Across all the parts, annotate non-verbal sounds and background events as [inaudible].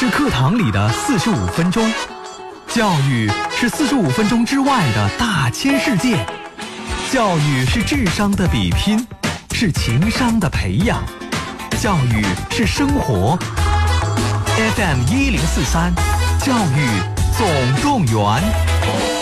是课堂里的四十五分钟，教育是四十五分钟之外的大千世界，教育是智商的比拼，是情商的培养，教育是生活。FM 一零四三，教育总动员。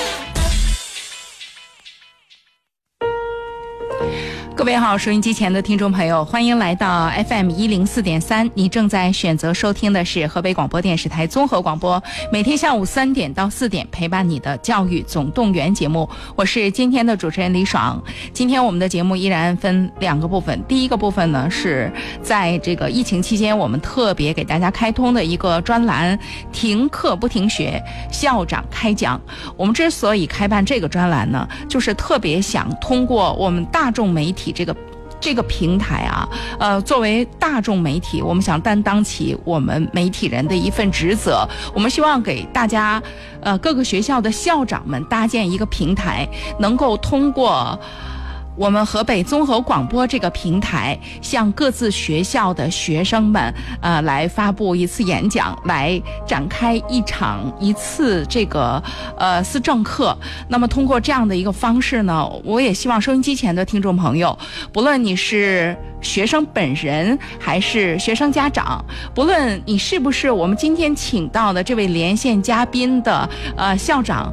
各位好，收音机前的听众朋友，欢迎来到 FM 一零四点三。你正在选择收听的是河北广播电视台综合广播，每天下午三点到四点陪伴你的教育总动员节目。我是今天的主持人李爽。今天我们的节目依然分两个部分，第一个部分呢是在这个疫情期间，我们特别给大家开通的一个专栏“停课不停学，校长开讲”。我们之所以开办这个专栏呢，就是特别想通过我们大众媒体。这个这个平台啊，呃，作为大众媒体，我们想担当起我们媒体人的一份职责。我们希望给大家，呃，各个学校的校长们搭建一个平台，能够通过。我们河北综合广播这个平台向各自学校的学生们，呃，来发布一次演讲，来展开一场一次这个呃思政课。那么通过这样的一个方式呢，我也希望收音机前的听众朋友，不论你是学生本人还是学生家长，不论你是不是我们今天请到的这位连线嘉宾的呃校长。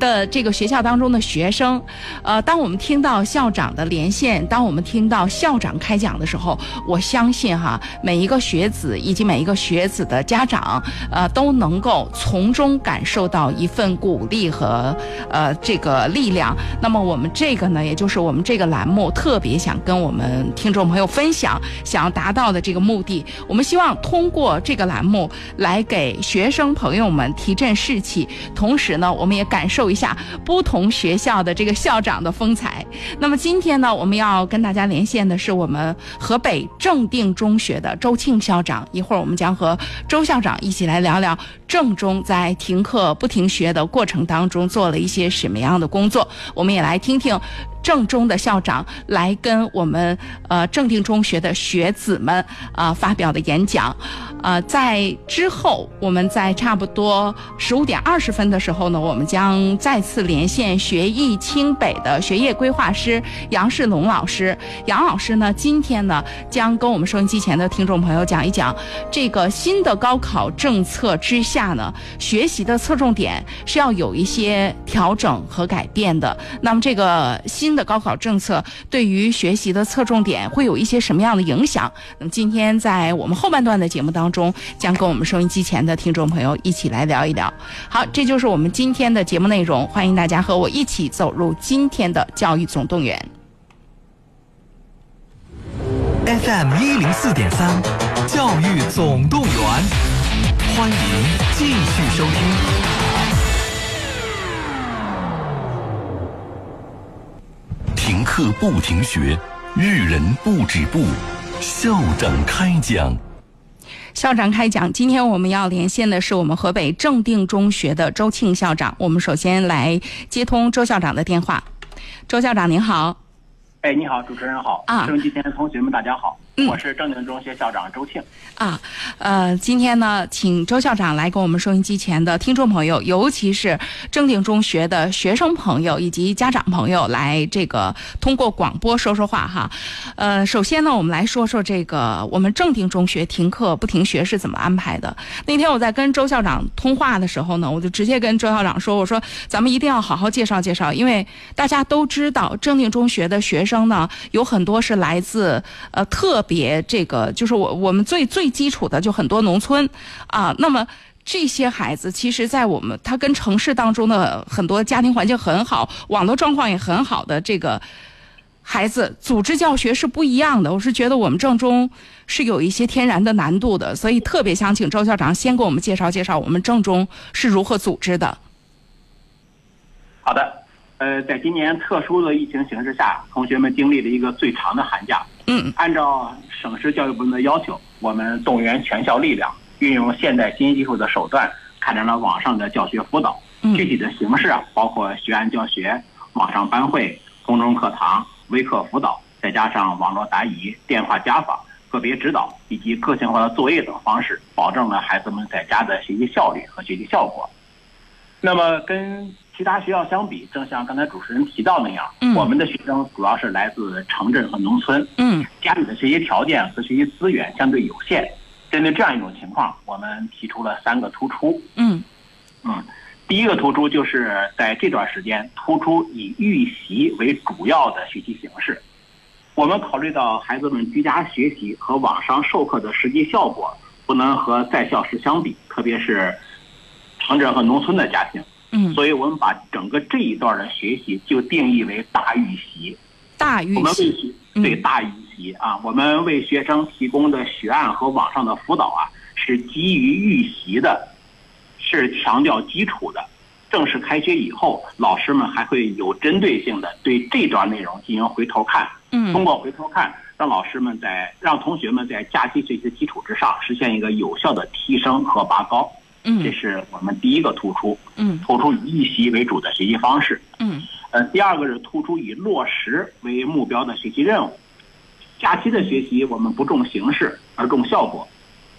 的这个学校当中的学生，呃，当我们听到校长的连线，当我们听到校长开讲的时候，我相信哈，每一个学子以及每一个学子的家长，呃，都能够从中感受到一份鼓励和呃这个力量。那么我们这个呢，也就是我们这个栏目特别想跟我们听众朋友分享，想要达到的这个目的，我们希望通过这个栏目来给学生朋友们提振士气，同时呢，我们也感受。一下不同学校的这个校长的风采。那么今天呢，我们要跟大家连线的是我们河北正定中学的周庆校长。一会儿我们将和周校长一起来聊聊正中在停课不停学的过程当中做了一些什么样的工作。我们也来听听。正中的校长来跟我们呃正定中学的学子们啊发表的演讲，呃，在之后我们在差不多十五点二十分的时候呢，我们将再次连线学艺清北的学业规划师杨世龙老师。杨老师呢，今天呢将跟我们收音机前的听众朋友讲一讲这个新的高考政策之下呢，学习的侧重点是要有一些调整和改变的。那么这个新新的高考政策对于学习的侧重点会有一些什么样的影响？那么今天在我们后半段的节目当中，将跟我们收音机前的听众朋友一起来聊一聊。好，这就是我们今天的节目内容，欢迎大家和我一起走入今天的教育总动员。FM 一零四点三，教育总动员，欢迎继续收听。课不停学，育人不止步。校长开讲，校长开讲。今天我们要连线的是我们河北正定中学的周庆校长。我们首先来接通周校长的电话。周校长您好。哎，你好，主持人好。啊，收音机前的同学们大家好。我是正定中学校长周庆啊，呃，今天呢，请周校长来跟我们收音机前的听众朋友，尤其是正定中学的学生朋友以及家长朋友来这个通过广播说说话哈。呃，首先呢，我们来说说这个我们正定中学停课不停学是怎么安排的。那天我在跟周校长通话的时候呢，我就直接跟周校长说，我说咱们一定要好好介绍介绍，因为大家都知道正定中学的学生呢，有很多是来自呃特。别这个就是我我们最最基础的就很多农村啊，那么这些孩子其实，在我们他跟城市当中的很多家庭环境很好、网络状况也很好的这个孩子，组织教学是不一样的。我是觉得我们正中是有一些天然的难度的，所以特别想请周校长先给我们介绍介绍我们正中是如何组织的。好的，呃，在今年特殊的疫情形势下，同学们经历了一个最长的寒假。嗯，按照省市教育部门的要求，我们动员全校力量，运用现代新技术的手段，开展了网上的教学辅导。具体的形式啊，包括学案教学、网上班会、公众课堂、微课辅导，再加上网络答疑、电话家访，个别指导以及个性化的作业等方式，保证了孩子们在家的学习效率和学习效果。那么跟其他学校相比，正像刚才主持人提到那样，我们的学生主要是来自城镇和农村，嗯，家里的学习条件和学习资源相对有限。针对这样一种情况，我们提出了三个突出。嗯嗯，第一个突出就是在这段时间突出以预习为主要的学习形式。我们考虑到孩子们居家学习和网上授课的实际效果不能和在校时相比，特别是城镇和农村的家庭。嗯，所以我们把整个这一段的学习就定义为大预习。大预我们为习，学对大预习啊，我们为学生提供的学案和网上的辅导啊，是基于预习的，是强调基础的。正式开学以后，老师们还会有针对性的对这段内容进行回头看。嗯通过回头看，让老师们在让同学们在假期学习的基础之上，实现一个有效的提升和拔高。这嗯是我们第一个突出，嗯突出以预习为主的学习方式。嗯呃，第二个是突出以落实为目标的学习任务。假期的学习，我们不重形式，而重效果。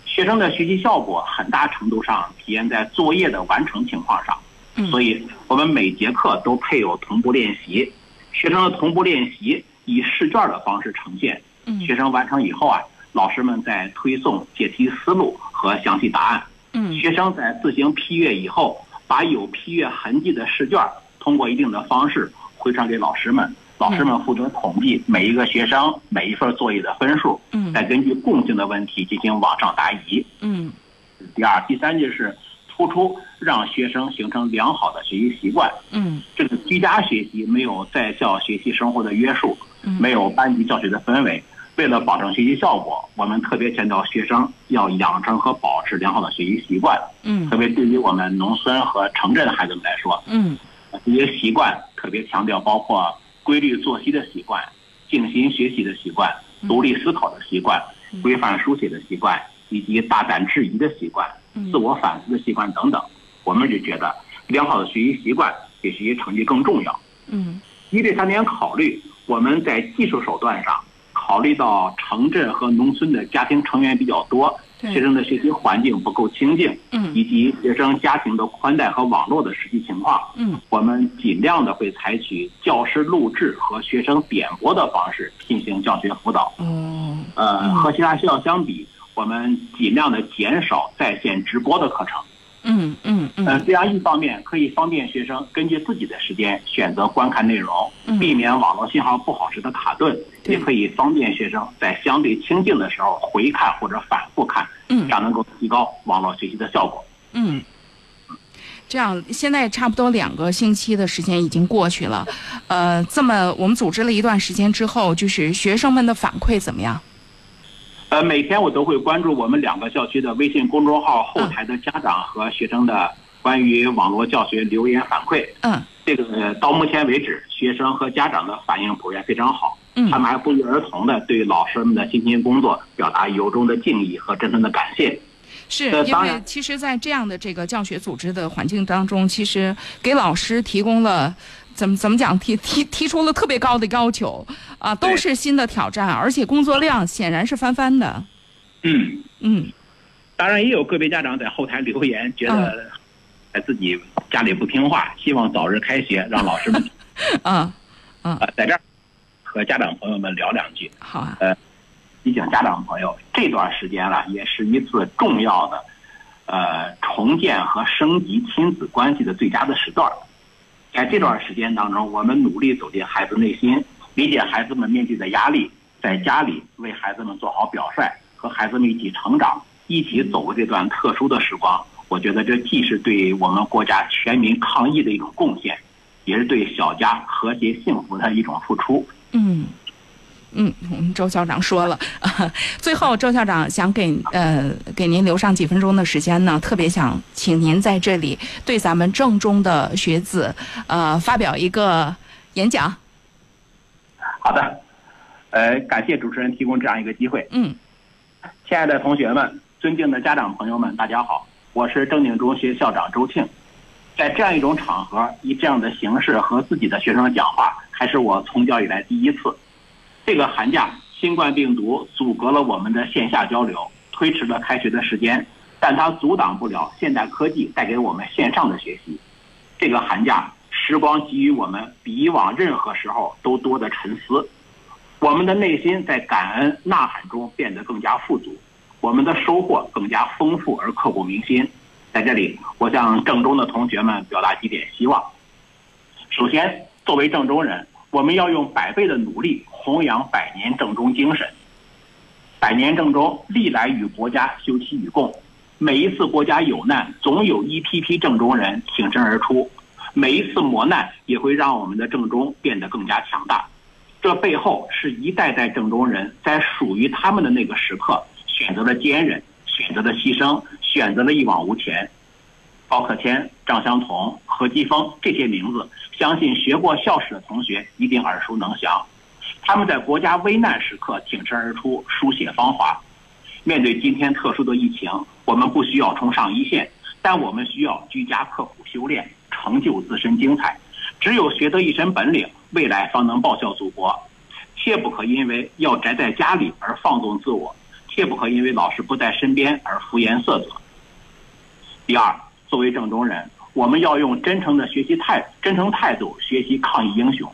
学生的学习效果很大程度上体现在作业的完成情况上，嗯所以我们每节课都配有同步练习。学生的同步练习以试卷的方式呈现，嗯学生完成以后啊，老师们再推送解题思路和详细答案。嗯学生在自行批阅以后，把有批阅痕迹的试卷通过一定的方式回传给老师们，老师们负责统计每一个学生每一份作业的分数，嗯再根据共性的问题进行网上答疑。嗯第二、第三就是突出让学生形成良好的学习习惯。嗯这个居家学习没有在校学习生活的约束，嗯没有班级教学的氛围。为了保证学习效果，我们特别强调学生要养成和保持良好的学习习惯。嗯特别对于我们农村和城镇的孩子们来说，嗯这些习惯特别强调包括规律作息的习惯、静心学习的习惯、独立思考的习惯、规范书写的习惯，以及大胆质疑的习惯、自我反思的习惯等等。我们就觉得良好的学习习惯比学习成绩更重要。嗯依这三点考虑，我们在技术手段上考虑到城镇和农村的家庭成员比较多，学生的学习环境不够清静，嗯以及学生家庭的宽带和网络的实际情况，嗯我们尽量的会采取教师录制和学生点播的方式进行教学辅导。哦呃，和其他学校相比，我们尽量的减少在线直播的课程。嗯嗯呃，嗯这样一方面可以方便学生根据自己的时间选择观看内容嗯，避免网络信号不好时的卡顿，对也可以方便学生在相对清静的时候回看或者反复看，嗯这样能够提高网络学习的效果。嗯。这样，现在差不多两个星期的时间已经过去了，呃，这么我们组织了一段时间之后，就是学生们的反馈怎么样？呃，每天我都会关注我们两个校区的微信公众号后台的家长和学生的关于网络教学留言反馈。嗯这个呃到目前为止，学生和家长的反应普遍非常好，嗯他们还不约而同的对老师们的辛勤工作表达由衷的敬意和真诚的感谢。是因为其实，在这样的这个教学组织的环境当中，其实给老师提供了怎么怎么讲，提提提出了特别高的要求啊，都是新的挑战，而且工作量显然是翻番的。嗯，嗯当然也有个别家长在后台留言，觉得在自己家里不听话，希望早日开学，让老师们啊 [laughs] 呃在这儿和家长朋友们聊两句。好啊，呃提醒家长朋友，这段时间了，也是一次重要的，呃，重建和升级亲子关系的最佳的时段。在这段时间当中，我们努力走进孩子内心，理解孩子们面对的压力，在家里为孩子们做好表率，和孩子们一起成长，一起走过这段特殊的时光。我觉得这既是对我们国家全民抗疫的一种贡献，也是对小家和谐幸福的一种付出。嗯。嗯，我们周校长说了，[laughs] 最后周校长想给呃给您留上几分钟的时间呢，特别想请您在这里对咱们正中的学子呃发表一个演讲。好的，呃，感谢主持人提供这样一个机会。嗯亲爱的同学们，尊敬的家长朋友们，大家好，我是正定中学校长周庆。在这样一种场合，以这样的形式和自己的学生讲话，还是我从教以来第一次。这个寒假，新冠病毒阻隔了我们的线下交流，推迟了开学的时间，但它阻挡不了现代科技带给我们线上的学习。这个寒假，时光给予我们比以往任何时候都多的沉思，我们的内心在感恩呐喊中变得更加富足，我们的收获更加丰富而刻骨铭心。在这里，我向郑州的同学们表达几点希望。首先，作为郑州人，我们要用百倍的努力弘扬百年正中精神。百年正中历来与国家休戚与共，每一次国家有难，总有一批批正中人挺身而出；每一次磨难，也会让我们的正中变得更加强大。这背后是一代代正中人在属于他们的那个时刻选择了坚韧，选择了牺牲，选择了一往无前。高克谦、张相同、何基峰这些名字，相信学过校史的同学一定耳熟能详。他们在国家危难时刻挺身而出，书写芳华。面对今天特殊的疫情，我们不需要冲上一线，但我们需要居家刻苦修炼，成就自身精彩。只有学得一身本领，未来方能报效祖国。切不可因为要宅在家里而放纵自我，切不可因为老师不在身边而敷衍塞责。第二。作为郑中人，我们要用真诚的学习态、真诚态度学习抗疫英雄。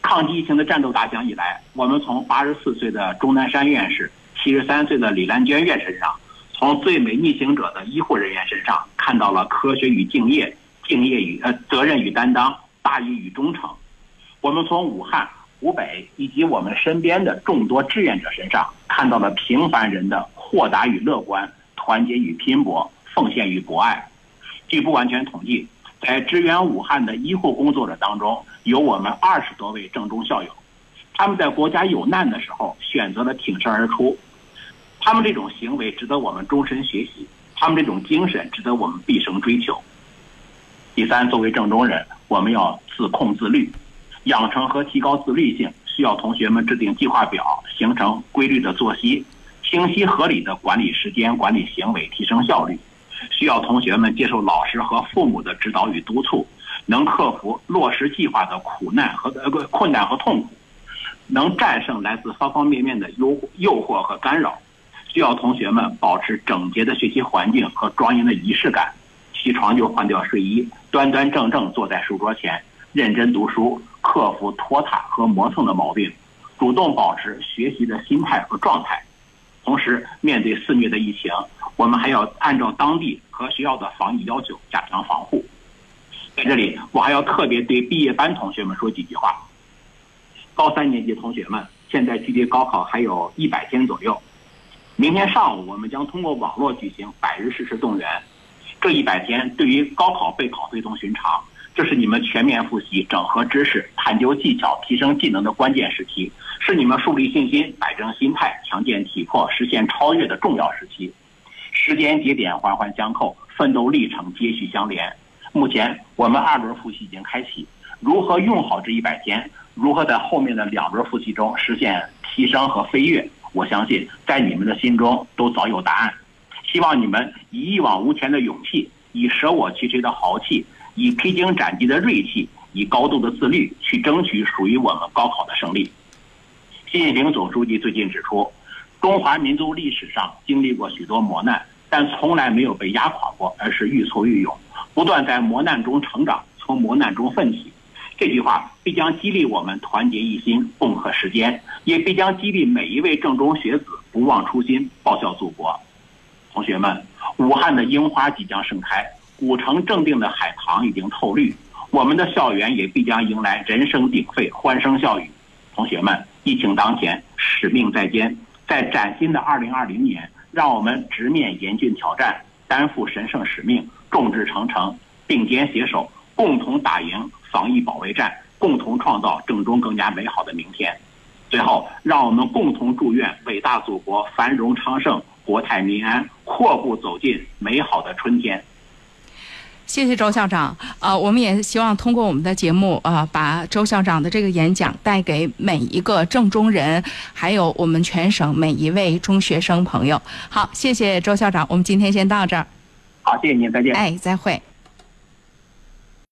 抗击疫情的战斗打响以来，我们从八十四岁的钟南山院士、七十三岁的李兰娟院士上，从最美逆行者的医护人员身上，看到了科学与敬业、敬业与呃责任与担当、大义与忠诚。我们从武汉、湖北以及我们身边的众多志愿者身上，看到了平凡人的豁达与乐观、团结与拼搏。奉献与博爱。据不完全统计，在支援武汉的医护工作者当中，有我们二十多位郑中校友。他们在国家有难的时候选择了挺身而出，他们这种行为值得我们终身学习，他们这种精神值得我们毕生追求。第三，作为郑中人，我们要自控自律，养成和提高自律性，需要同学们制定计划表，形成规律的作息，清晰合理的管理时间、管理行为，提升效率。需要同学们接受老师和父母的指导与督促，能克服落实计划的苦难和呃困难和痛苦，能战胜来自方方面面的诱诱惑和干扰。需要同学们保持整洁的学习环境和庄严的仪式感，起床就换掉睡衣，端端正正坐在书桌前，认真读书，克服拖沓和磨蹭的毛病，主动保持学习的心态和状态。同时，面对肆虐的疫情。我们还要按照当地和学校的防疫要求加强防护。在这里，我还要特别对毕业班同学们说几句话。高三年级同学们，现在距离高考还有一百天左右。明天上午，我们将通过网络举行百日誓师动员。这一百天对于高考备考非同寻常，这是你们全面复习、整合知识、探究技巧、提升技能的关键时期，是你们树立信心、摆正心态、强健体魄、实现超越的重要时期。时间节点环环相扣，奋斗历程接续相连。目前我们二轮复习已经开启，如何用好这一百天，如何在后面的两轮复习中实现提升和飞跃，我相信在你们的心中都早有答案。希望你们以一往无前的勇气，以舍我其谁的豪气，以披荆斩棘的锐气，以高度的自律，去争取属于我们高考的胜利。习近平总书记最近指出，中华民族历史上经历过许多磨难。但从来没有被压垮过，而是愈挫愈勇，不断在磨难中成长，从磨难中奋起。这句话必将激励我们团结一心，共克时艰，也必将激励每一位正中学子不忘初心，报效祖国。同学们，武汉的樱花即将盛开，古城正定的海棠已经透绿，我们的校园也必将迎来人声鼎沸，欢声笑语。同学们，疫情当前，使命在肩，在崭新的2020年。让我们直面严峻挑战，担负神圣使命，众志成城，并肩携手，共同打赢防疫保卫战，共同创造郑中更加美好的明天。最后，让我们共同祝愿伟大祖国繁荣昌盛，国泰民安，阔步走进美好的春天。谢谢周校长。呃，我们也希望通过我们的节目，呃，把周校长的这个演讲带给每一个正中人，还有我们全省每一位中学生朋友。好，谢谢周校长。我们今天先到这儿。好，谢谢您，再见。哎，再会。